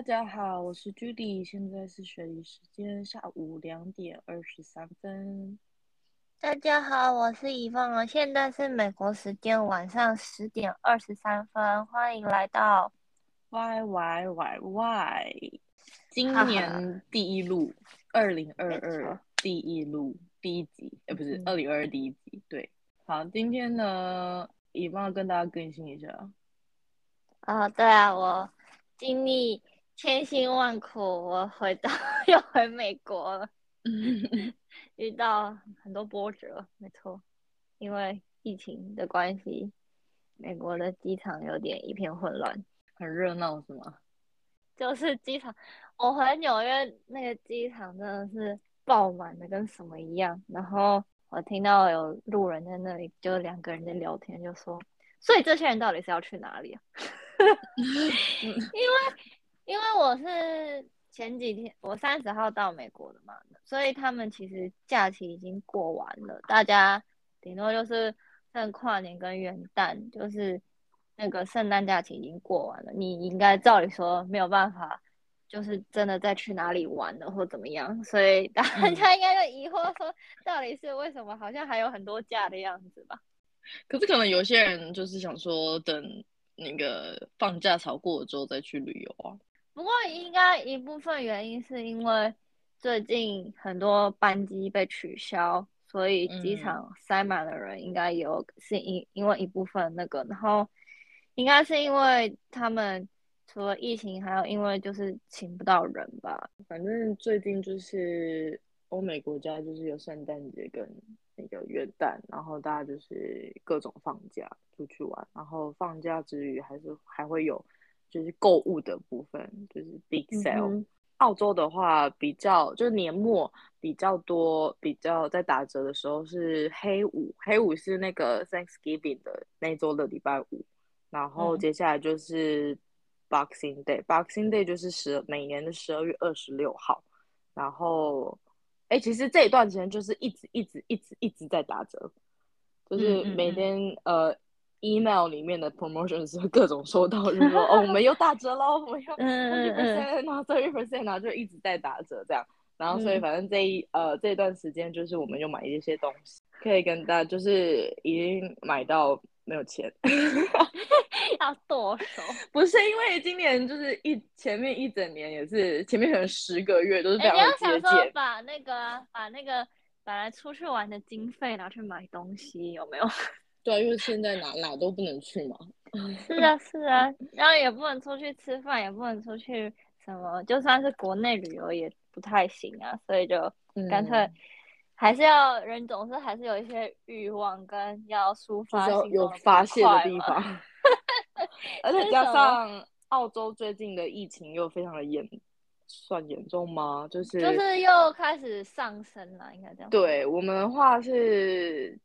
大家好，我是 Judy，现在是雪梨时间下午两点二十三分。大家好，我是以凤哦，现在是美国时间晚上十点二十三分，欢迎来到 Y Y Y Y，今年第一录，二零二二第一录第一集，呃，不是二零二二第一集，对。好，今天呢，以凤跟大家更新一下。啊，对啊，我经历千辛万苦，我回到 又回美国了，遇到很多波折，没错，因为疫情的关系，美国的机场有点一片混乱，很热闹是吗？就是机场，我回纽约那个机场真的是爆满的，跟什么一样。然后我听到有路人在那里，就两个人在聊天，就说，所以这些人到底是要去哪里啊？因为因为我是前几天我三十号到美国的嘛，所以他们其实假期已经过完了，大家顶多就是剩跨年跟元旦，就是那个圣诞假期已经过完了，你应该照理说没有办法，就是真的再去哪里玩了或怎么样，所以大家应该就疑惑说，到底是为什么好像还有很多假的样子吧？可是可能有些人就是想说等。那个放假潮过了之后再去旅游啊。不过应该一部分原因是因为最近很多班机被取消，所以机场塞满了人，应该有是因因为一部分那个，然后应该是因为他们除了疫情，还有因为就是请不到人吧。反正最近就是欧美国家就是有圣诞节跟。那个元旦，然后大家就是各种放假出去玩，然后放假之余还是还会有就是购物的部分，就是 big sale。澳洲的话比较就是年末比较多，比较在打折的时候是黑五，黑五是那个 Thanksgiving 的那周的礼拜五，然后接下来就是 Boxing Day，Boxing Day 就是十每年的十二月二十六号，然后。哎，其实这一段时间就是一直一直一直一直在打折，就是每天呃 email 里面的 promotion 是各种收到，日落哦我们又打折喽，我们又 twenty percent 啊 thirty percent 啊，就一直在打折这样。然后所以反正这一呃这段时间就是我们又买一些东西，可以跟大家就是已经买到。没有钱，要剁手。不是因为今年就是一前面一整年也是前面可能十个月都是这样节俭，把那个把那个本来出去玩的经费拿去买东西，有没有？对，因为现在哪哪都不能去嘛。是啊是啊，然后也不能出去吃饭，也不能出去什么，就算是国内旅游也不太行啊，所以就干脆。还是要人总是还是有一些欲望跟要抒发有发泄的地方，而且加上澳洲最近的疫情又非常的严，算严重吗？就是就是又开始上升了，应该这样。对我们的话是，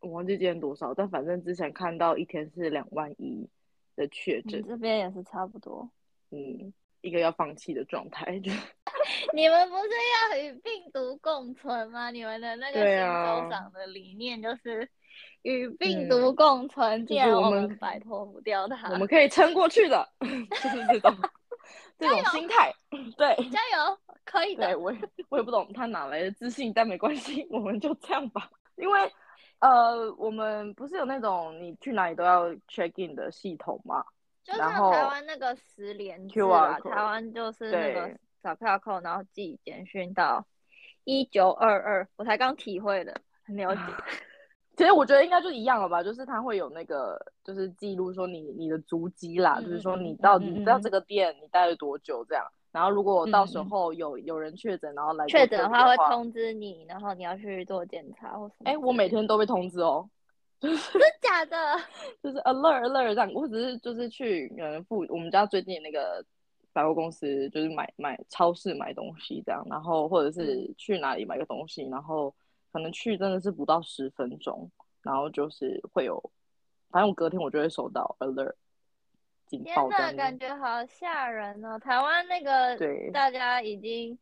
我忘记今天多少，但反正之前看到一天是两万一的确诊，这边也是差不多，嗯。一个要放弃的状态，就 你们不是要与病毒共存吗？你们的那个新州长的理念就是与病毒共存，既然我们摆脱不掉它，我们可以撑过去的，就是这种这种心态。对，加油，可以的。对我我也不懂他哪来的自信，但没关系，我们就这样吧。因为呃，我们不是有那种你去哪里都要 check in 的系统吗？就像台湾那个十连制啊，台湾就是那个扫票扣，然后寄简讯到一九二二，我才刚体会的，很了解。其实我觉得应该就一样了吧，就是他会有那个，就是记录说你你的足迹啦，就是说你到底到这个店你待了多久这样。然后如果到时候有有人确诊，然后来确诊的话会通知你，然后你要去做检查或什么。哎，我每天都被通知哦。真的假的，就是 alert alert 这样。我只是就是去嗯附我们家最近那个百货公司，就是买买超市买东西这样，然后或者是去哪里买个东西，然后可能去真的是不到十分钟，然后就是会有，反正我隔天我就会收到 alert 警报。天呐，感觉好吓人哦！台湾那个对大家已经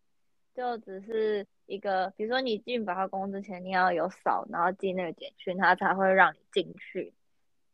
就只是。一个，比如说你进百货公司之前，你要有扫，然后进那个简讯，他才会让你进去。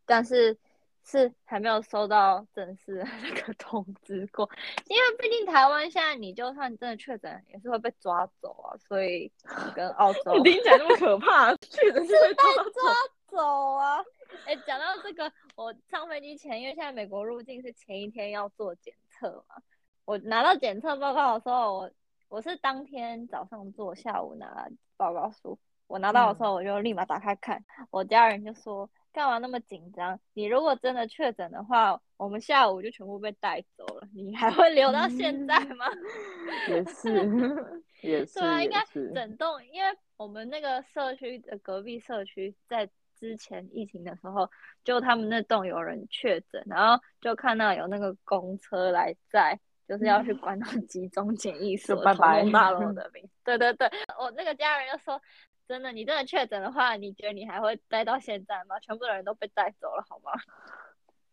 但是是还没有收到正式的那个通知过，因为毕竟台湾现在你就算真的确诊，也是会被抓走啊，所以跟澳 洲听起来那么可怕，确诊是被抓抓走啊。哎，讲到这个，我上飞机前，因为现在美国入境是前一天要做检测嘛，我拿到检测报告的时候，我我是当天早上做，下午拿报告书，我拿到的时候我就立马打开看，我家人就说。干嘛那么紧张？你如果真的确诊的话，我们下午就全部被带走了，你还会留到现在吗？也是，也是。对啊，应该整栋，因为我们那个社区的隔壁社区，在之前疫情的时候，就他们那栋有人确诊，然后就看到有那个公车来载，就是要去关到 集中检疫所，拜拜大楼的名。对对对，我那个家人就说。真的，你真的确诊的话，你觉得你还会待到现在吗？全部的人都被带走了，好吗？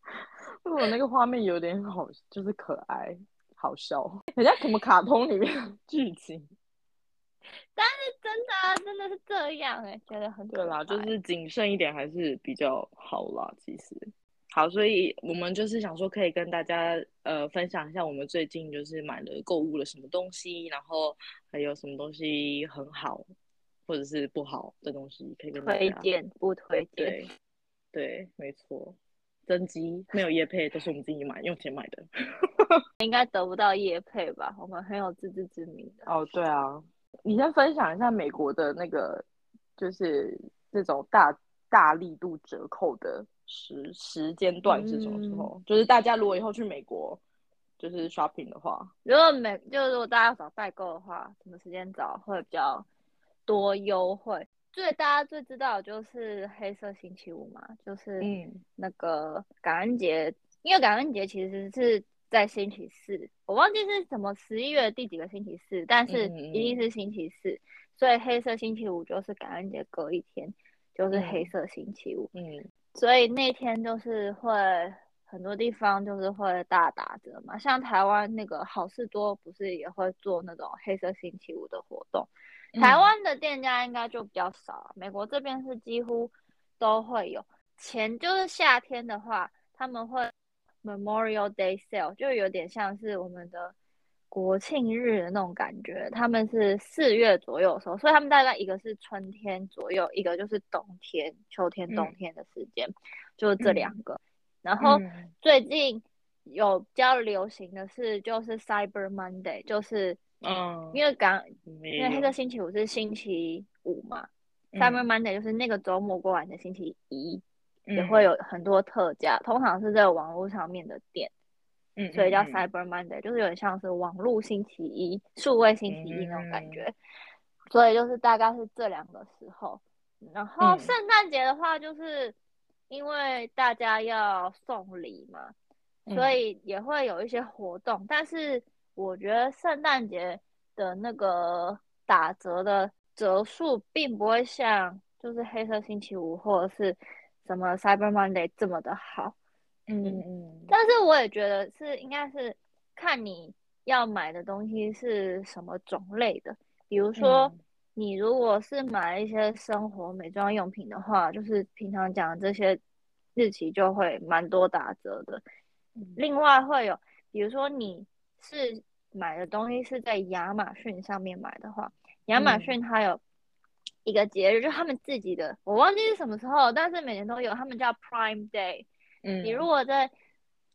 我那个画面有点好，就是可爱、好笑，人家什么卡通里面剧情。但是真的啊，真的是这样哎，觉得很对啦，就是谨慎一点还是比较好啦。其实，好，所以我们就是想说，可以跟大家呃分享一下我们最近就是买了购物了什么东西，然后还有什么东西很好。或者是不好的东西，可以跟推荐不推荐？对，对，没错。增肌没有叶配，都是我们自己买，用钱买的。应该得不到叶配吧？我们很有自知之明的。哦，对啊。你先分享一下美国的那个，就是这种大大力度折扣的时时间段是什么时候？就是大家如果以后去美国就是 shopping 的话，如果美就是如果大家找代购的话，什么时间找会比较？多优惠，最大家最知道就是黑色星期五嘛，就是那个感恩节，因为感恩节其实是在星期四，我忘记是什么十一月第几个星期四，但是一定是星期四，所以黑色星期五就是感恩节隔一天，就是黑色星期五。嗯，所以那天就是会很多地方就是会大打折嘛，像台湾那个好事多不是也会做那种黑色星期五的活动。台湾的店家应该就比较少，美国这边是几乎都会有。前就是夏天的话，他们会 Memorial Day Sale，就有点像是我们的国庆日的那种感觉。他们是四月左右的时候，所以他们大概一个是春天左右，一个就是冬天、秋天、冬天的时间，就是这两个。然后最近有比较流行的是，就是 Cyber Monday，就是。嗯，因为刚因为黑色星期五是星期五嘛，Summer Monday 就是那个周末过完的星期一，也会有很多特价，通常是在网络上面的店，嗯，所以叫 Cyber Monday，就是有点像是网络星期一、数位星期一那种感觉，所以就是大概是这两个时候。然后圣诞节的话，就是因为大家要送礼嘛，所以也会有一些活动，但是。我觉得圣诞节的那个打折的折数，并不会像就是黑色星期五或者是什么 Cyber Monday 这么的好。嗯嗯。但是我也觉得是应该是看你要买的东西是什么种类的。比如说，你如果是买一些生活美妆用品的话，就是平常讲这些日期就会蛮多打折的。另外会有，比如说你。是买的东西是在亚马逊上面买的话，亚马逊它有一个节日，就他们自己的，我忘记是什么时候，但是每年都有，他们叫 Prime Day。嗯，你如果在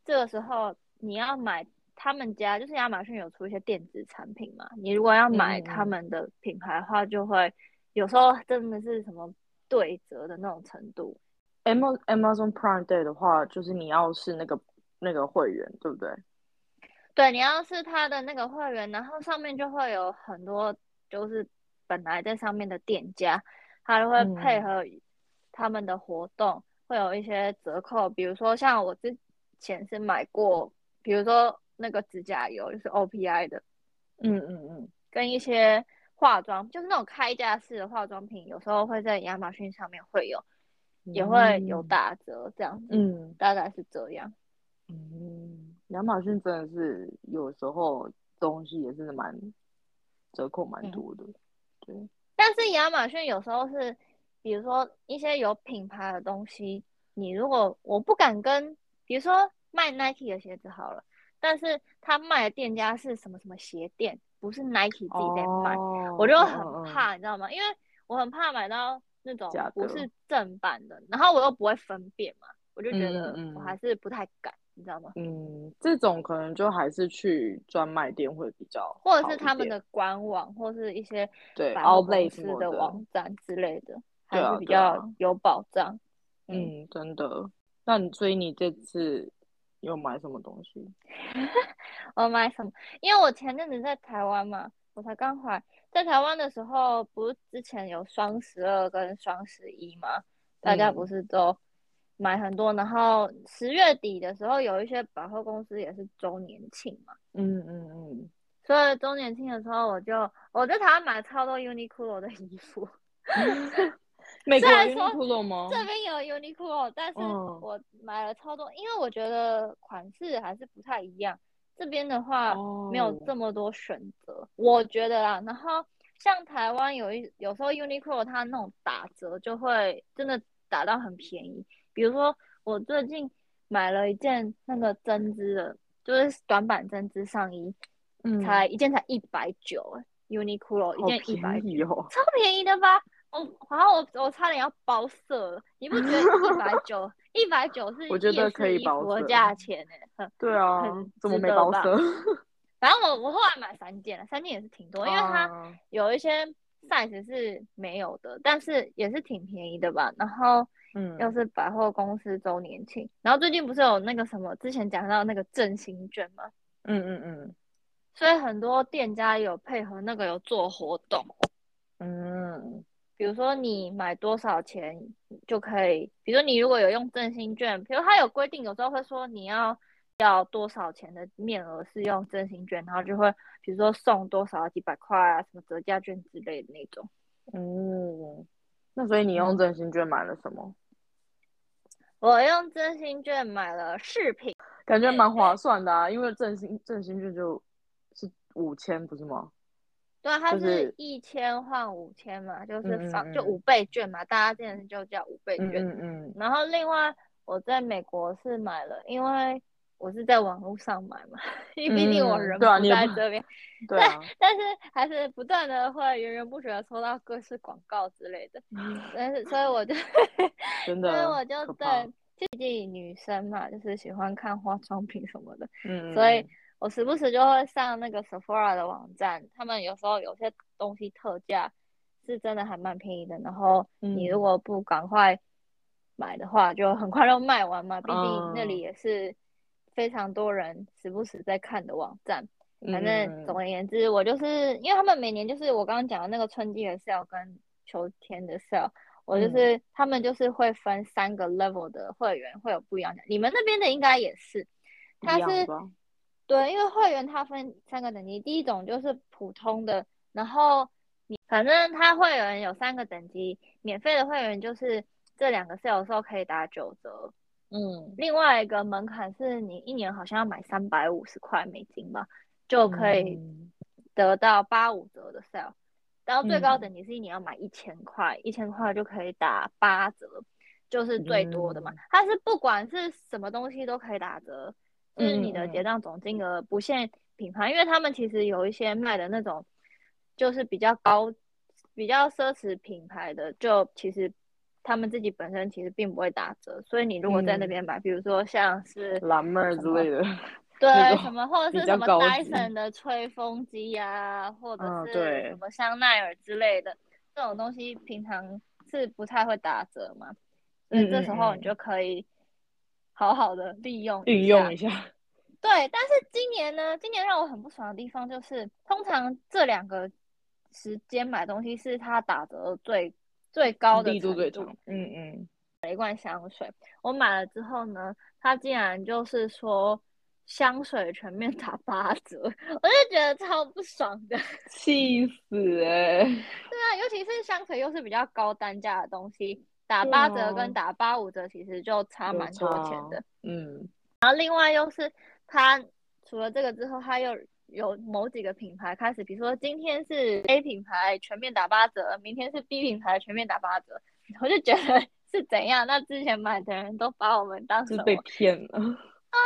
这个时候你要买他们家，就是亚马逊有出一些电子产品嘛，你如果要买他们的品牌的话，就会有时候真的是什么对折的那种程度。Amazon Prime Day 的话，就是你要是那个那个会员，对不对？对你要是他的那个会员，然后上面就会有很多，就是本来在上面的店家，他会配合他们的活动，会有一些折扣。比如说像我之前是买过，比如说那个指甲油，就是 OPI 的，嗯嗯嗯，跟一些化妆，就是那种开架式的化妆品，有时候会在亚马逊上面会有，也会有打折这样子，嗯，大概是这样，嗯。亚马逊真的是有时候东西也是蛮折扣蛮多的，对。但是亚马逊有时候是，比如说一些有品牌的东西，你如果我不敢跟比如说卖 Nike 的鞋子好了，但是他卖的店家是什么什么鞋店，不是 Nike 自己在卖，哦我就嗯很嗯嗯怕，你知道吗？因为我很怕买到那种不是正版的，然后我又不会分辨嘛，我就觉得嗯嗯我还是不太敢，你知道吗？嗯，这种可能就还是去专卖店会比较或者是他们的官网，或是一些对百货 Outlet 公司的网站之类的，还是比较有保障。嗯，真的。那你所以你这次有买什么东西？我买什么？因为我前阵子在台湾嘛，我才刚回来，在台湾的时候，不是之前有双十二跟双十一嘛，大家不嗯是都买很多，然后十月底的时候，有一些百货公司也是周年庆嘛，嗯嗯嗯，所以周年庆的时候，我就我在台湾买超多 Uniqlo 的衣服。美国有虽然说 Uniqlo 吗？这边有 Uniqlo，但是嗯我买了超多，因为我觉得款式还是不太一样。这边的话没有哦这么多选择，我觉得啦。然后像台湾有一有时候 Uniqlo 它那种打折就会真的打到很便宜，比如说我最近买了一件那个针织的，就是短版针织上衣，嗯，才一件才一百九，Uniqlo 一件一百便宜哦。超便宜的吧？我然后我我差点要包色了，你不觉得一百九 一百九是我觉得可以包色价钱呢、很对啊很，怎么没包色？反正我我后来买三件了，三件也是挺多，因为它啊有一些 size 是没有的，但是也是挺便宜的吧。然后嗯又是百货公司周年庆，然后最近不是有那个什么之前讲到那个振兴券吗？嗯嗯嗯所以很多店家有配合那个有做活动。嗯比如说你买多少钱就可以，比如说你如果有用振兴券，比如它有规定，有时候会说你要要多少钱的面额是用真心券，然后就会比如说送多少几百块啊，什么折价券之类的那种。嗯，那所以你用嗯振兴券买了什么？我用真心券买了饰品，感觉蛮划算的啊，因为真心真心券就是五千不是吗？对啊，它是是一千换五千嘛，就是放、嗯嗯嗯就五倍券嘛，大家之前就叫五倍嗯券。嗯嗯然后另外我在美国是买了，因为我是在网络上买嘛，因为毕竟我嗯人不在这边，对啊，但是还是不断的会源源不绝的收到各式广告之类的，嗯但是所以我就 真的所以我就对，毕竟女生嘛，就是喜欢看化妆品什么的，嗯，所以嗯。我时不时就会上那个 Sephora 的网站，他们有时候有些东西特价是真的还蛮便宜的，然后你如嗯。果不赶快买的话，就很快就卖完嘛，毕竟那里嗯。也是非常多人时不时在看的网站。反嗯正总而言之，我就是因为他们每年就是我刚刚讲的那个春季的 sale 跟秋天的 sale，我就嗯是、他们就是会分三个 level 的会员会有不一样的，你们那边的应该也是，它是？对，因为会员它分三个等级，第一种就是普通的，然后你反正它会员有三个等级，免费的会员就是这两个 sale 的时候可以打九折，嗯另外一个门槛是你一年好像要买三百五十块美金吧，就可以嗯得到八五折的 sale，然后最高嗯。等级是一年要买一千块，一千块就可以打八折，就是最多的嘛嗯。它是不管是什么东西都可以打折，就是你的结账总金额不限品牌，因为他们其实有一些卖的那种就是比较高、比较奢侈品牌的，就其实他们自己本身其实并不会打折，所以你如果在那嗯边买，比如说像是蓝妹儿之类的，对 什么，或者是什么戴森的吹风机呀、或者是什么香奈儿之类的这种东西，平常是不太会打折嘛，所以这时候你嗯就可以好好的利用运用一下。对，但是今年呢，今年让我很不爽的地方就是，通常这两个时间买东西是它打折最最高的力度最重。嗯嗯，一罐香水，我买了之后呢，它竟然就是说香水全面打八折，我就觉得超不爽的。气死哎、对啊，尤其是香水又是比较高单价的东西，打八折啊跟打八五折其实就差蛮多钱的。嗯然后另外又是它除了这个之后，它又有某几个品牌开始，比如说今天是 A 品牌全面打八折，明天是 B 品牌全面打八折，我就觉得 是怎样？那之前买的人都把我们当什么？是被骗了。啊，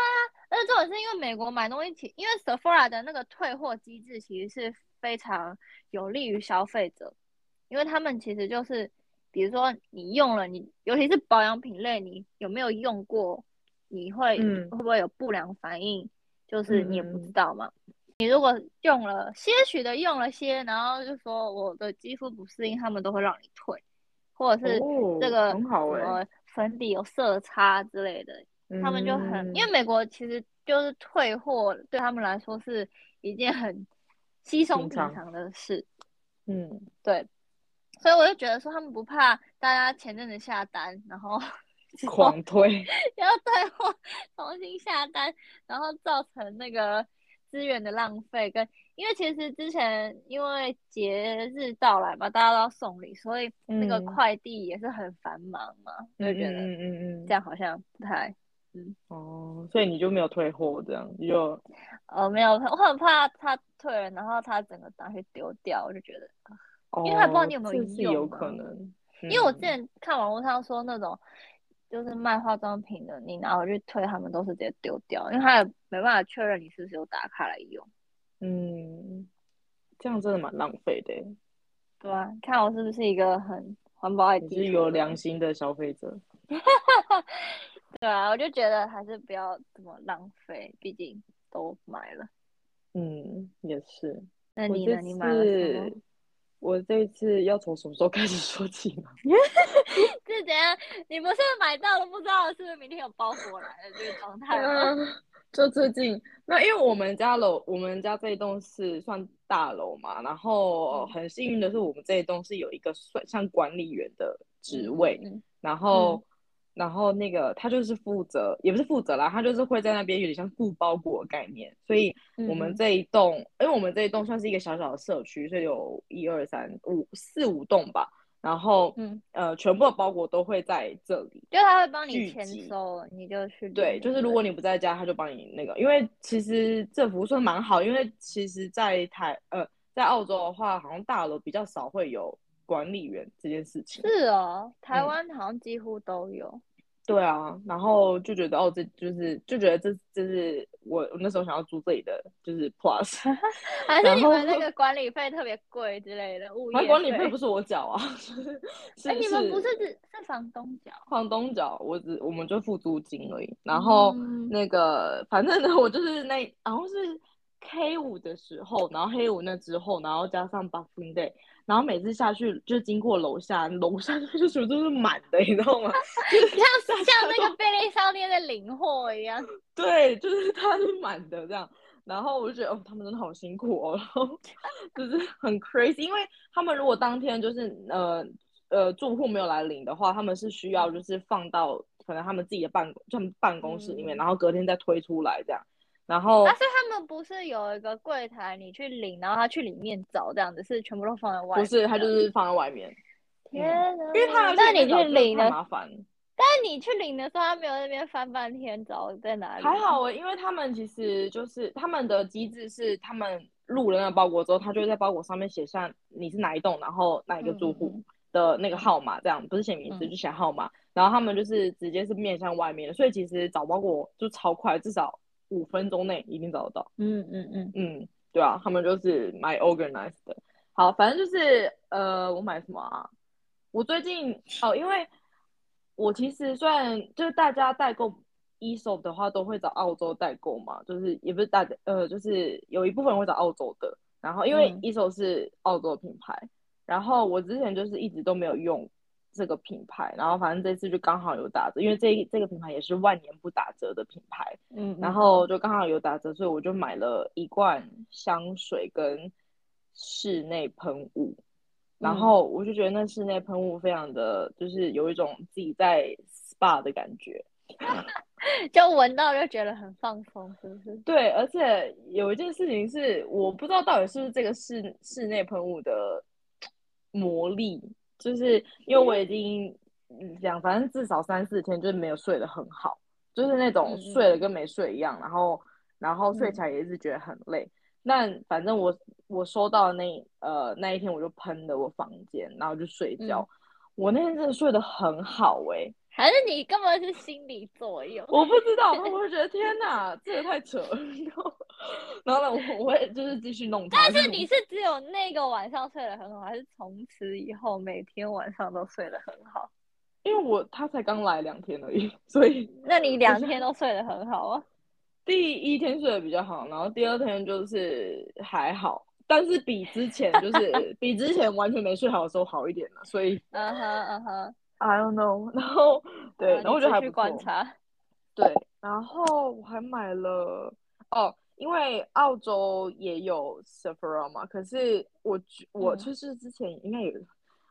那这种是因为美国买东西，其因为 Sephora 的那个退货机制其实是非常有利于消费者，因为他们其实就是，比如说你用了你，尤其是保养品类，你有没有用过，你会、嗯会不会有不良反应，就是你也不知道嘛。你如果用了些许的用了些，然后就说我的肌肤不适应，他们都会让你退，或者是哦这个很好欸什么粉底有色差之类的，他们就很，嗯因为美国其实就是退货对他们来说是一件很稀松平平常常的事，嗯，对，所以我就觉得说他们不怕大家前阵子下单，然后 狂推，要退货重新下单，然后造成那个资源的浪费，跟因为其实之前因为节日到来嘛，大家都要送礼，所以那个嗯。快递也是很繁忙嘛，就觉得嗯嗯嗯嗯。这样好像不太嗯。哦，所以你就没有退货这样，你就呃，没有，我很怕他退了，然后他整个拿去丢掉，我就觉得，哦因为他不知道你有没有哦这是用有可能，因为我之嗯前看网络上说那种就是卖化妆品的，你拿回去退，他们都是直接丢掉，因为他也没办法确认你是不是有打卡来用，嗯，这样真的蛮浪费的耶。对啊，看我是不是一个很环保爱是有良人心的消费者。对啊，我就觉得还是不要这么浪费，毕竟都买了。嗯，也是。那你呢？你买了什么？次，我这一次要从什么时候开始说起呢？是怎样？你不是买到了不知道是不是明天有包裹来的这个状态 就最近，那因为我们家楼，我们家这一栋是算大楼嘛，然后嗯很幸运的是，我们这一栋是有一个算像管理员的职位，嗯然后，然后那个他就是负责，也不是负责啦，他就是会在那边有点像顾包裹的概念，所以我们嗯这一栋，因为我们这一栋算是一个小小的社区，所以有一二三五四五栋吧，然后嗯，呃，全部的包裹都会在这里。就他会帮你签收，你就去领。对，就是如果你不在家，他就帮你那个，因为其实这服务算蛮好，因为其实，在台呃在澳洲的话，好像大楼比较少会有管理员这件事情。是哦，台嗯湾好像几乎都有。对啊，然后就觉得哦，这就是就觉得这这是我我那时候想要租这里的就是 plus，还是你们那个 管理费特别贵之类的物业管理费费不是我缴啊，是是哎，你们不是是只是房东缴？房东缴，我只我们就付租金而已。然后嗯那个反正呢，我就是那然后是 K 五的时候，然后黑五那之后，然后加上 buffing Day，然后每次下去就经过楼下，楼下 就是什么都是满的，你知道吗？像像那个便利商店在领货一样。对，就是它是满的这样。然后我就觉得哦，他们真的好辛苦哦，然后 就是很 crazy，因为他们如果当天就是呃呃住户没有来领的话，他们是需要就是放到可能他们自己的办公他们办公室里面，嗯然后隔天再推出来这样。然后啊，所以他们不是有一个柜台，你去领，然后他去里面找这样子，是全部都放在外面？不是，他就是放在外面，天哪！因为他要那你去领的，麻烦。但你去领的时候，他没有那边翻半天找在哪里？还好欸，因为他们其实就是他们的机制是，他们录了那个包裹之后，他就会在包裹上面写下你是哪一栋，然后哪一个住户的那个号码，这样不是写名字嗯就写号码。然后他们就是直接是面向外面的，所以其实找包裹就超快，至少五分钟内一定找得到。嗯嗯嗯，嗯，对啊，他们就是买 organized 的。好，反正就是呃，我买什么啊？我最近哦，因为我其实虽然就是大家代购 eShop 的话，都会找澳洲代购嘛，就是也不是大家呃，就是有一部分人会找澳洲的。然后因为嗯 eShop 是澳洲品牌，然后我之前就是一直都没有用这个品牌，然后反正这次就刚好有打折，因为这这个品牌也是万年不打折的品牌。嗯，然后就刚好有打折，所以我就买了一罐香水跟室内喷雾。然嗯后我就觉得那室内喷雾非常的，就是有一种自己在 SPA 的感觉。就闻到就觉得很放松，是不是？对，而且有一件事情是，我不知道到底是不是这个室室内喷雾的魔力，就是因为我已经嗯讲，反正至少三四天就是没有睡得很好，就是那种睡了跟没睡一样，然后然后睡嗯起来也是觉得很累。那反正我我收到那呃那一天我就喷的我房间，然后就睡觉。嗯我那天真的睡得很好哎、还是你根本是心理作用？我不知道，我 会觉得天哪，这也太扯了。然后呢，我我会就是继续弄它。但是你是只有那个晚上睡得很好，还是从此以后每天晚上都睡得很好？因为我他才刚来两天而已，所以 那你两天都睡得很好啊？第一天睡得比较好，然后第二天就是还好，但是比之前就是比之前完全没睡好的时候好一点了，所以嗯哼嗯哼，I don't know。然后对，好然后我觉得还你继续不错。观察。对，然后我还买了哦，因为澳洲也有 Sephora 嘛，可是我我嗯。就是之前应该有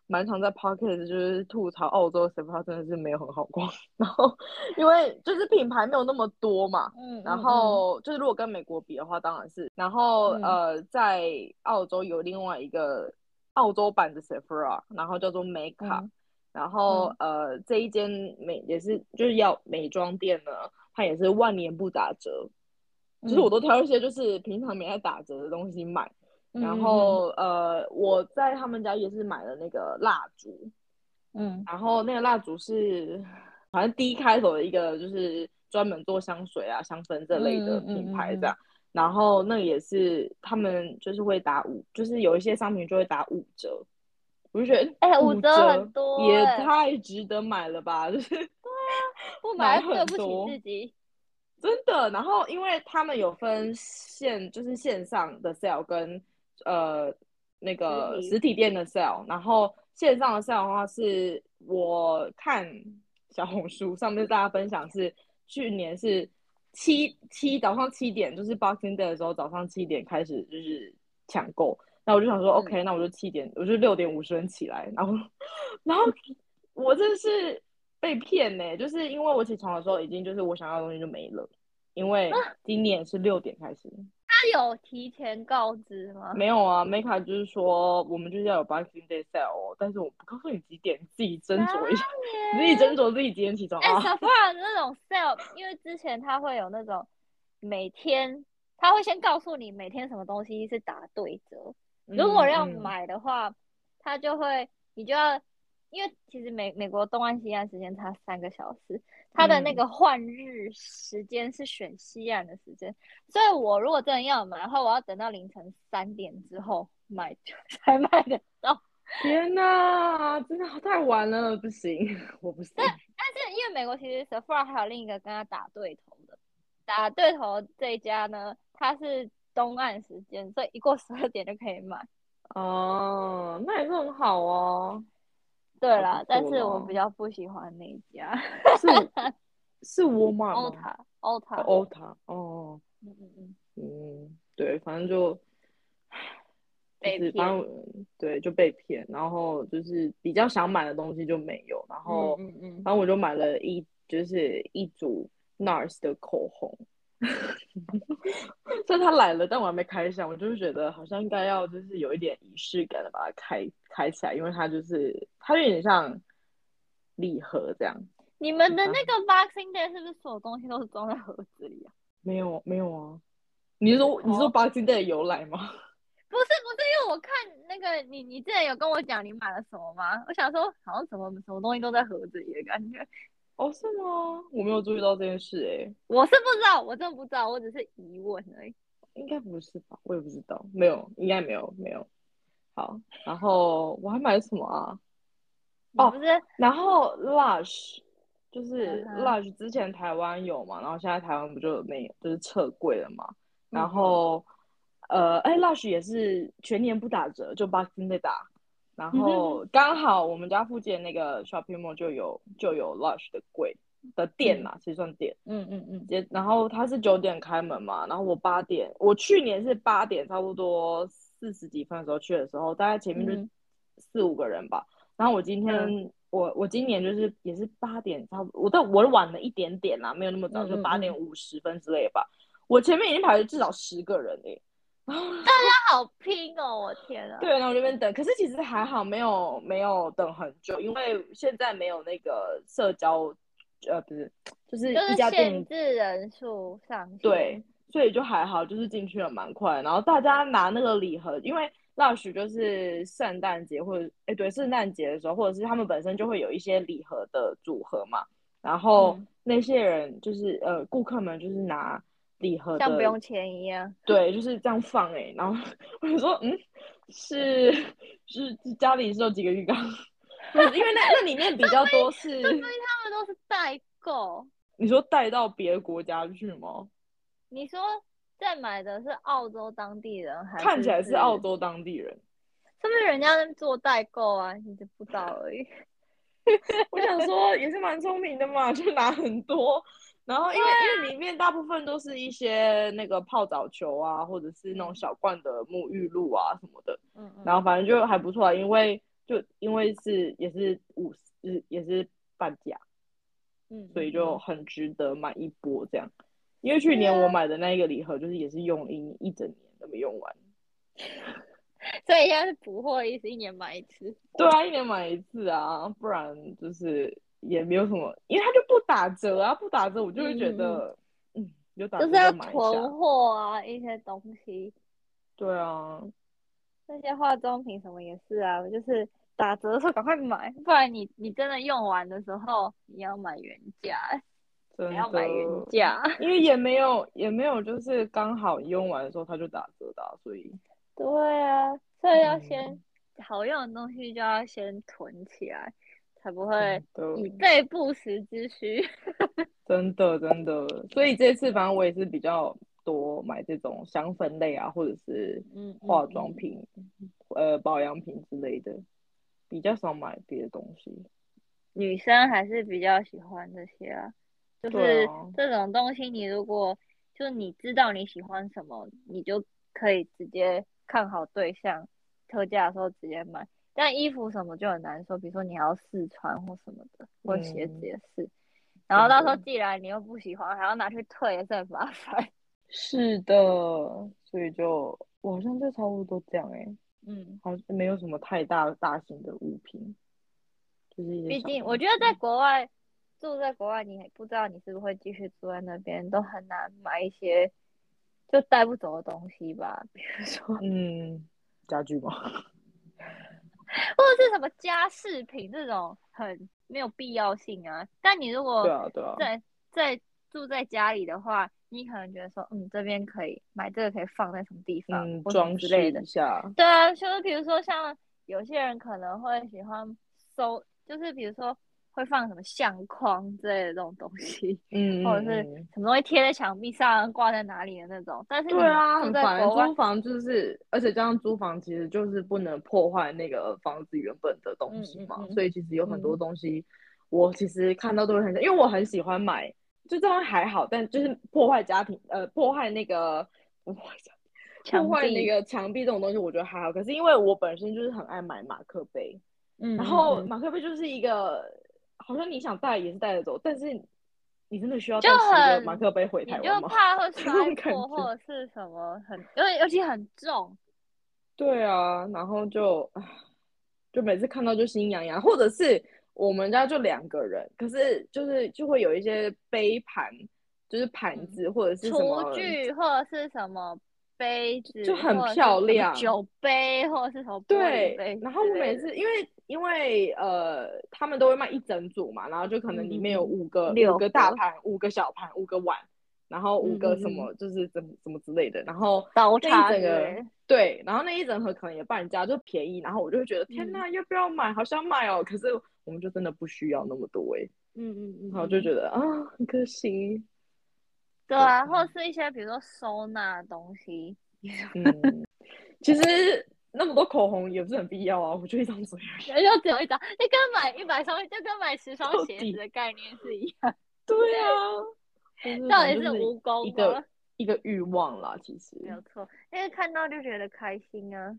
蛮常在 Pocket 就是吐槽澳洲 Sephora 真的是没有很好逛，然后因为就是品牌没有那么多嘛，嗯，然嗯。后就是如果跟美国比的话，当然是，然后、嗯。呃，在澳洲有另外一个澳洲版的 Sephora，然后叫做 Makeup，、嗯。然后、呃这一间美也是就是要美妆店呢，它也是万年不打折，就是我嗯都挑一些就是平常没在打折的东西买，然后呃我在他们家也是买了那个蜡烛，嗯然后那个蜡烛是好像 D 开头的一个，就是专门做香水啊、香氛这类的品牌这样。然后那个也是他们就是会打五，就是有一些商品就会打五折，我就觉得哎五五折很多也哎太值得买了吧，就是对啊不买买对不起自己。真的。然后因为他们有分线，就是线上的 sale 跟呃那个实体店的 sale，然后线上的 sale 的话是我看小红书上面大家分享是去年是七七早上七点，就是 Boxing Day 的时候早上七点开始就是抢购。那我就想说、嗯 o k 那我就七点，我就六点五十分起来，然后，然后我这是被骗呢、就是因为我起床的时候已经就是我想要的东西就没了，因为啊今年是六点开始，他有提前告知吗？没有啊，Meka 就是说我们就是要有 Boxing Day sale，哦但是我不告诉你几点，你自己斟酌一下，你自己斟酌自己几点起床哎、啊。Sephora 那种 sale，因为之前他会有那种每天，他会先告诉你每天什么东西是打对折。如果要买的话，他就会你就要，因为其实美美国东岸西岸时间差三个小时，它的那嗯个换日时间是选西岸的时间，所以我如果真的要买的话，我要等到凌晨三点之后买 才买得到。天哪，真的太晚了，不行，我不行。但是因为美国其实 Sephora 还有另一个跟他打对头的，打对头这一家呢，它是东岸时间，所以一过十二点就可以买。哦，那也是很好哦。好对啦但是我比较不喜欢那一家是 是沃尔玛吗？欧塔欧塔。欧塔哦，嗯嗯嗯，嗯，对，反正就，被对就被骗，然后就是比较想买的东西就没有，然后嗯嗯嗯反正我就买了一就是一组 NARS 的口红，所以它来了，但我还没开箱，我就是觉得好像应该要就是有一点仪式感的把它开开起来，因为它就是它有点像礼盒这样。你们的那个 Boxing Day 是不是所有东西都是装在盒子里啊？没有没有啊，你是说你是说 Boxing Day 的由来吗？不是不是，因为我看那个你你之前有跟我讲你买了什么吗？我想说好像什么什么东西都在盒子里的感觉。哦，是吗？我没有注意到这件事、欸，我是不知道，我真的不知道，我只是疑问而已。应该不是吧？我也不知道，没有，应该没有，没有。好，然后我还买了什么啊？哦不是然后 Lush 就是 Lush 之前台湾有嘛，然后现在台湾不就没有，就是撤柜了嘛。然后呃，哎，Lush 也是全年不打折，就 Boxing Day 打。然嗯后刚好我们家附近那个 shopping mall 就有就有 Lush 的柜的店嘛，其实算店。嗯嗯嗯也然后它是九点开门嘛，然后我八点，我去年是八点差不多四十几分的时候去的时候，大概前面就嗯四五个人吧。然后我今天、嗯我我今年就是也是八点差不多，我但我晚了一点点啦，没有那么早，就八点五十分之类吧。我前面已经排了至少十个人诶、然后他好拼哦！我天啊！对，然后我这边等，可是其实还好，没有没有等很久，因为现在没有那个社交，呃，不是，就是就是一家店限制人数上限。对，所以就还好，就是进去了蛮快。然后大家拿那个礼盒，因为 Lush 就是圣诞节或者哎对圣诞节的时候，或者是他们本身就会有一些礼盒的组合嘛，然后嗯那些人就是呃顾客们就是拿礼盒，像不用钱一样。对，就是这样放哎、然后我就说嗯是是是家里是有几个浴缸，因为那那里面比较多是他们都是代购。你说带到别的国家去吗？你说在买的是澳洲当地人还是？看起来是澳，洲当地人。是不是人家在做代购啊？你就不知道而已。我想说也是蛮聪明的嘛，就拿很多。然后因为、因为里面大部分都是一些那个泡澡球啊，或者是那种小罐的沐浴露啊什么的。嗯嗯。然后反正就还不错啊，因为就因为是也是五十也是半价，嗯，所以嗯就很值得买一波这样。因为去年我买的那一个礼盒，就是也是用了一一整年都没用完。所以现在是补货意思，一年买一次。对啊，一年买一次啊，不然就是也没有什么，因为它就不打折啊，不打折我就会觉得，嗯，有打折就是要囤。货啊，一些东西，对啊，那些化妆品什么也是啊，就是打折的时候赶快买，不然你你真的用完的时候你要买原价，真你要买原，价。因为也没有也没有就是刚好用完的时候它就打折的啊、所以对啊，所以要嗯先好用的东西就要先囤起来，才不会真以备不时之需。真的真的，所以这次反正我也是比较多买这种香氛类啊，或者是嗯，嗯化妆嗯品、呃保养品之类的，比较少买别的东西。女生还是比较喜欢这些啊，就是这种东西，你如果就你知道你喜欢什么，你就可以直接看好对象，特价的时候直接买。但衣服什么就很难说，比如说你还要试穿或什么的，或鞋子嗯也是。然后到时候既然你又不喜欢，还要拿去退，也是很麻烦。是的，所以就我好像就差不多这样哎、嗯，好像没有什么太大大型的物品，就是毕竟我觉得在国外住在国外，你还不知道你是不是会继续住在那边，都很难买一些就带不走的东西吧，比如说嗯家具吗？或者是什么家饰品这种很没有必要性啊。但你如果对啊对啊，在在住在家里的话，你可能觉得说，嗯，这边可以买这个，可以放在什么地方，嗯或装饰之类的一。下，对啊，就是比如说像有些人可能会喜欢收，就是比如说会放什么相框之类的这种东西，嗯或者是什么东西贴在墙壁上、挂在哪里的那种。但是你对啊，很烦。租，房就是，而且加上租房其实就是不能破坏那个房子原本的东西嘛，嗯嗯嗯所以其实有很多嗯东西，我其实看到都会很想，因为我很喜欢买，就这样还好，但就是破坏家庭，呃，破坏那个破坏家破坏那壁个墙壁这种东西，我觉得还好。可是因为我本身就是很爱买马克杯，嗯，然后马克杯就是一个，好像你想带也是带得走，但是你真的需要就很马克杯回台湾吗？怕会 那摔破，或者是什么很，因为尤其很重。对啊，然后就，就每次看到就心痒痒，或者是我们家就两个人，可是就是就会有一些杯盘，就是盘子或者是什厨，具或者是什么杯子，就很漂亮酒杯或者是对杯，然后我每次因为因为呃他们都会卖一整组嘛，然后就可能里面有五个、六五个大盘，五个小盘，五个碗，然后五个什么、就是怎么怎么之类的，然后刀那叉之一整个对，然后那一整盒可能也半价，就便宜，然后我就会觉得天嗯。呐，要不要买？好想买哦，可是我们就真的不需要那么多哎，嗯嗯嗯，然后就嗯。觉得啊很可惜，对啊，或者是一些比如说收纳的东西，嗯，其实 那么多口红也不是很必要啊，我就一张嘴而已。就只有一张，就跟买一百双，就跟买十双鞋子的概念是一样，对啊，就是到底是蜈蚣一个？一个欲望啦，其实没有错，因为看到就觉得开心啊，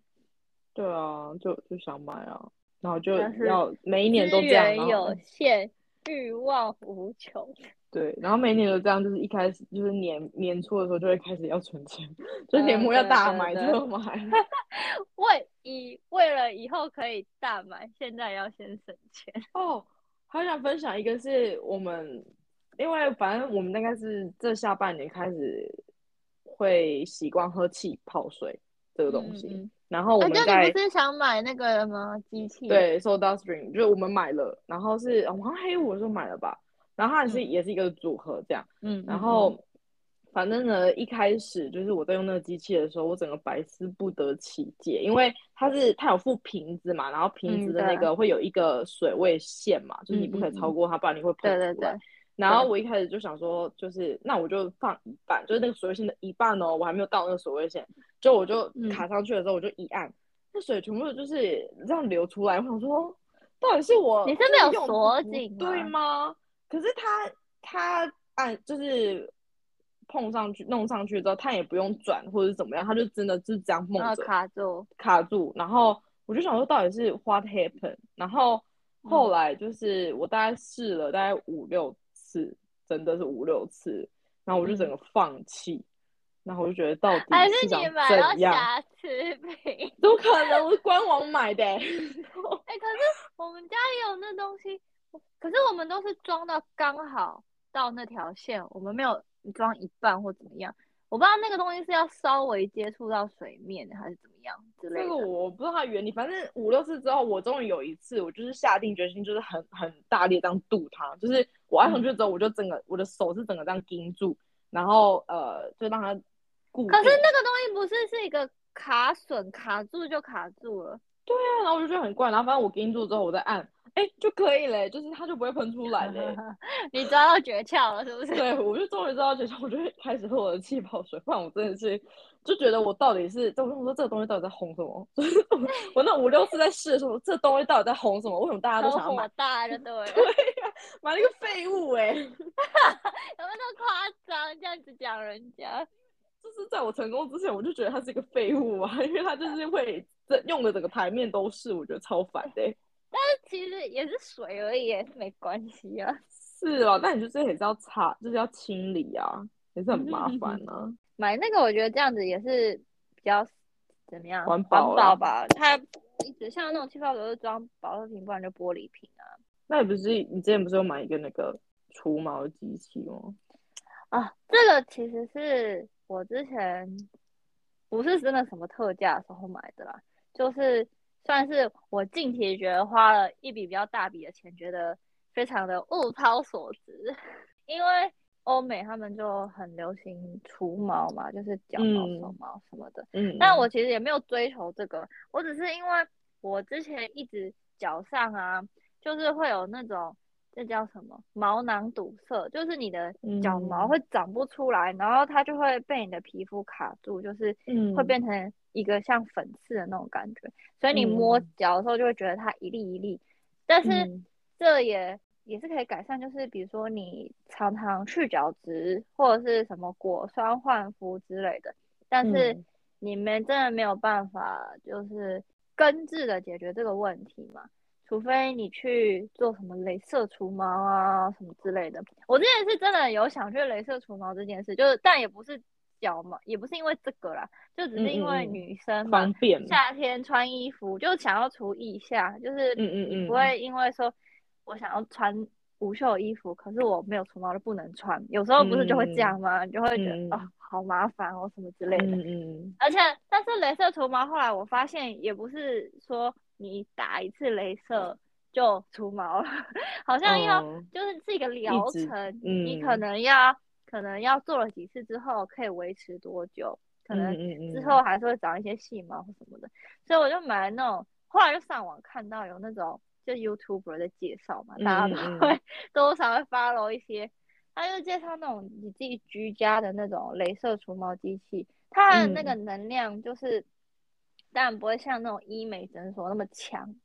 对啊，就就想买啊，然后就要每一年都资这样，源有限，欲望无穷。对，然后每年都这样，就是一开始就是年年初的时候就会开始要存钱，就是年嗯末要大买对特买。为以为了以后可以大买，现在要先省钱。哦，好想分享一个是我们，因为反正我们大概是这下半年开始会习惯喝气泡水这个东西。嗯嗯然后我们在、你不是想买那个吗？机器？，对 Soda Stream，就是我们买了，然后是我好像黑五的时候买了吧，然后它也是、嗯。也是一个组合这样。嗯，然后反正呢，一开始就是我在用那个机器的时候，我整个百思不得其解，因为它是它有附瓶子嘛，然后瓶子的那个会有一个水位线嘛，就是你不可以超过它，不然你会喷对对出来。对，然后我一开始就想说，就是那我就放一半，就是那个水位线的一半哦，我还没有到那个水位线，就我就嗯。卡上去的时候，我就一按，那水全部就是这样流出来。我想说，到底是我你是就是没有锁紧对吗？可是他他按就是碰上去弄上去之后，他也不用转或者是怎么样，他就真的是这样然后梦着卡住，卡住，然后我就想说到底是 what happened，然后后嗯来就是我大概试了大概五六次，真的是五六次，然后我就整个放弃，然后我就觉得到底是想你买到怎样？瑕疵品？怎么可能？我是官网买的、欸，哎、可是我们家也有那东西，可是我们都是装到刚好到那条线，我们没有装一半或怎么样。我不知道那个东西是要稍微接触到水面还是怎么样之类的。这个我不知道它原理，反正五六次之后，我终于有一次，我就是下定决心，就是很很大力这样渡它，就是我按上去之后，我就整个我的手是整个这样盯住，然后呃就让它固。可是那个东西不是是一个卡榫，卡住就卡住了。对啊，然后我就觉得很怪，然后反正我盯住之后，我再按，哎就可以嘞，就是它就不会喷出来嘞。你抓到诀窍了是不是？对，我就终于知道诀窍，我就会开始喝我的气泡水，不然我真的是就觉得我到底是，我想说这个东西到底在红什么？我我那五六次在试的时候，这东西到底在红什么？为什么大家都想要买？大就对了，对呀、买了一个废物哎、有没有那么夸张？这样子讲人家，就是在我成功之前，我就觉得它是一个废物啊，因为它就是会这用的整个台面都是，我觉得超烦的欸、其实也是水而已，也是没关系啊。是哦，但你就是也是要擦，就是要清理啊，也是很麻烦啊。买那个我觉得这样子也是比较怎么样环保保吧？它一直像那种气泡水都是装保乐瓶，不然就玻璃瓶啊。那你不是你之前不是有买一个那个除毛的机器吗？啊，这个其实是我之前不是真的什么特价的时候买的啦，就是算是我近期觉得花了一笔比较大笔的钱，觉得非常的物超所值。因为欧美他们就很流行除毛嘛，就是脚毛、嗯手毛什么的。嗯，但我其实也没有追求这个，我只是因为我之前一直脚上啊，就是会有那种这叫什么毛囊堵塞，就是你的角毛嗯会长不出来，然后它就会被你的皮肤卡住，就是嗯会变成一个像粉刺的那种感觉，所以你摸嗯脚的时候就会觉得它一粒一粒，但是嗯这也。也是可以改善，就是比如说你常常去角质或者是什么果酸焕肤之类的，但是嗯你们真的没有办法，就是根治的解决这个问题嘛？除非你去做什么镭射除毛啊什么之类的。我之前是真的有想去镭射除毛这件事，就是但也不是脚毛，也不是因为这个啦，就只是因为女生嘛，方便，夏天穿衣服就想要除腋下，就是嗯嗯嗯不会因为说我想要穿无袖衣服，可是我没有除毛就不能穿。有时候不是就会这样吗？你就会觉得嗯啊、好麻烦哦什么之类的。嗯嗯而且，但是镭射除毛后来我发现也不是说你打一次镭射就除毛了，好像要、哦就是是一个疗程，嗯你可能要可能要做了几次之后可以维持多久，可能之后还是会长一些细毛什么的，所以我就买了那种，后来就上网看到有那种就 YouTuber 的介绍嘛，大家都会多少会 follow 一些，他就介绍那种你自己居家的那种镭射除毛机器，它的那个能量就是当然不会像那种医美诊所那么强，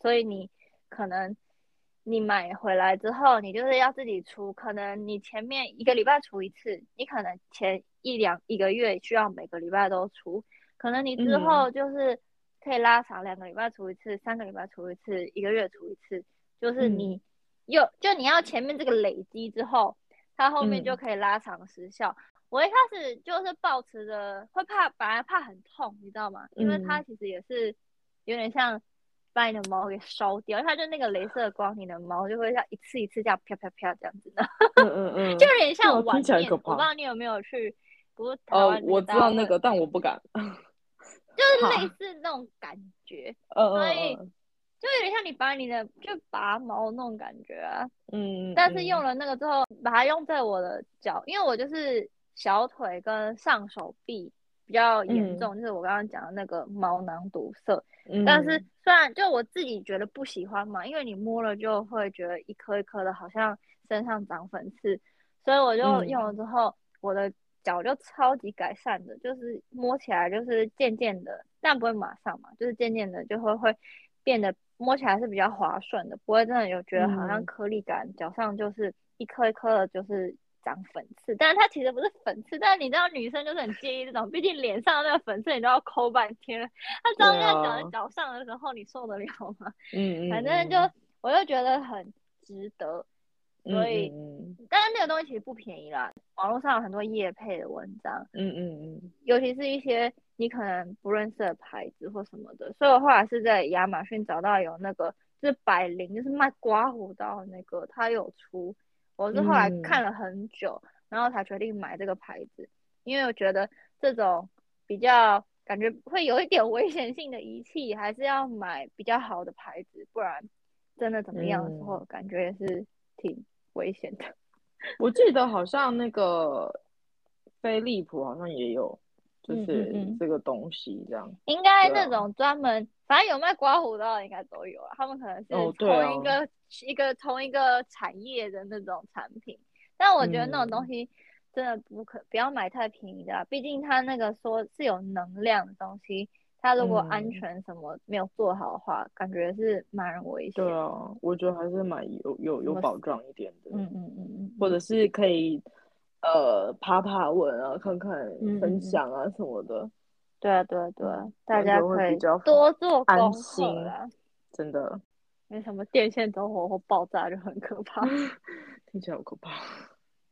所以你可能。你买回来之后，你就是要自己除，可能你前面一个礼拜除一次，你可能前一两一个月需要每个礼拜都除，可能你之后就是可以拉长两个礼拜除一次，三个礼拜除一次，一个月除一次，就是你又就你要前面这个累积之后，它后面就可以拉长时效。我一开始就是抱持着会怕，本来怕很痛，你知道吗？因为它其实也是有点像。把你的毛给烧掉，它就那个镭射光，你的毛就会像一次一次这样啪啪啪这样子的，嗯嗯嗯，就有点像碗面。听起来可怕我不知道你有没有去，不是台哦，我知道那个，但我不敢。就是类似那种感觉，呃所以呃，就有点像你把你的就拔毛那种感觉啊。嗯，但是用了，了那个之后，把它用在我的脚，因为我就是小腿跟上手臂比较严重，就是我刚刚讲的那个毛囊堵塞。但是嗯虽然就我自己觉得不喜欢嘛，因为你摸了就会觉得一颗一颗的，好像身上长粉刺，所以我就嗯用了之后，我的脚就超级改善的，就是摸起来就是渐渐的，但不会马上嘛，就是渐渐的就会会变得摸起来是比较滑顺的，不会真的有觉得好像嗯颗粒感，脚上就是一颗一颗的，就是。长粉刺，但是它其实不是粉刺，但是你知道女生就是很介意这种，毕竟脸上的那个粉刺你都要抠半天了，它长在对啊长在脚上的时候，你受得了吗？嗯嗯，反正就嗯我就觉得很值得，所以嗯但是那个东西其实不便宜啦。网络上有很多夜配的文章，嗯嗯嗯尤其是一些你可能不认识的牌子或什么的，所以我后来是在亚马逊找到有那个就是百灵，就是卖刮胡刀的那个，它有出。我是后来嗯。看了很久，然后才决定买这个牌子，因为我觉得这种比较感觉会有一点危险性的仪器，还是要买比较好的牌子，不然真的怎么样的时候，嗯。感觉也是挺危险的。我记得好像那个飞利浦好像也有，就是嗯这个东西这样。应该那种专门，反正有卖刮胡刀的应该都有啊，他们可能是同一个、一个同一个产业的那种产品，但我觉得那种东嗯西真的不可不要买太便宜的啊、毕竟它那个说是有能量的东西，它如果安嗯全什么没有做好的话，感觉是蛮危险。对啊，我觉得还是蛮有有有保障一点的，嗯嗯嗯嗯，或者是可以呃爬爬文啊，看看分享啊什么的，对啊对啊对啊，大家可以多做安功课啦。真的因为什么电线走火或爆炸就很可怕。听起来好可怕。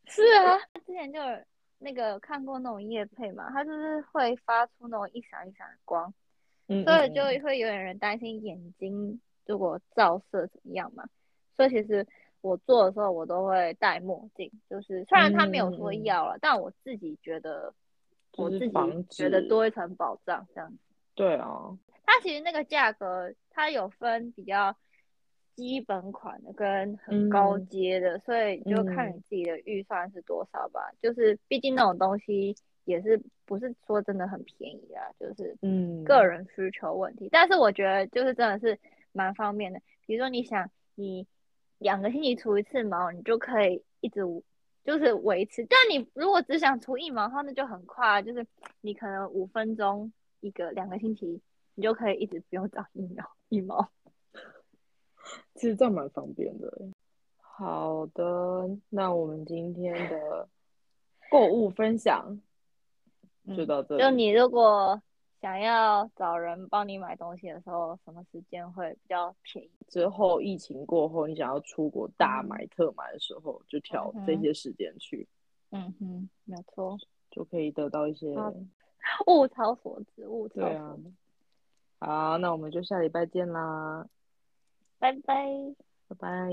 是啊，之前就有那个看过那种夜配嘛，它就是会发出那种一闪一闪的光，嗯，所以嗯就会有点人担心眼睛如果照射怎么样嘛。所以其实我做的时候我都会戴墨镜，就是虽然他没有说要了，但我自己觉得我自己防觉得多一层保障这样子。对啊，它其实那个价格它有分比较基本款的跟很高嗯阶的，所以就看你嗯自己的预算是多少吧。就是毕竟那种东西也是不是说真的很便宜啊，就是嗯，个人需求问题。但是我觉得就是真的是蛮方便的。比如说你想你两个星期除一次毛，你就可以一直就是维持。但你如果只想除一毛的话，那就很快啊，就是你可能五分钟一个，两个星期你就可以一直不用长一毛一毛。其实这样蛮方便的。好的，那我们今天的购物分享就嗯到这里。就你如果想要找人帮你买东西的时候，什么时间会比较便宜？之后疫情过后，你想要出国大嗯买特买的时候，就挑这些时间去，嗯哼，没错，就可以得到一些。物超所值，物超对啊所值。好，那我们就下礼拜见啦，拜拜。拜拜。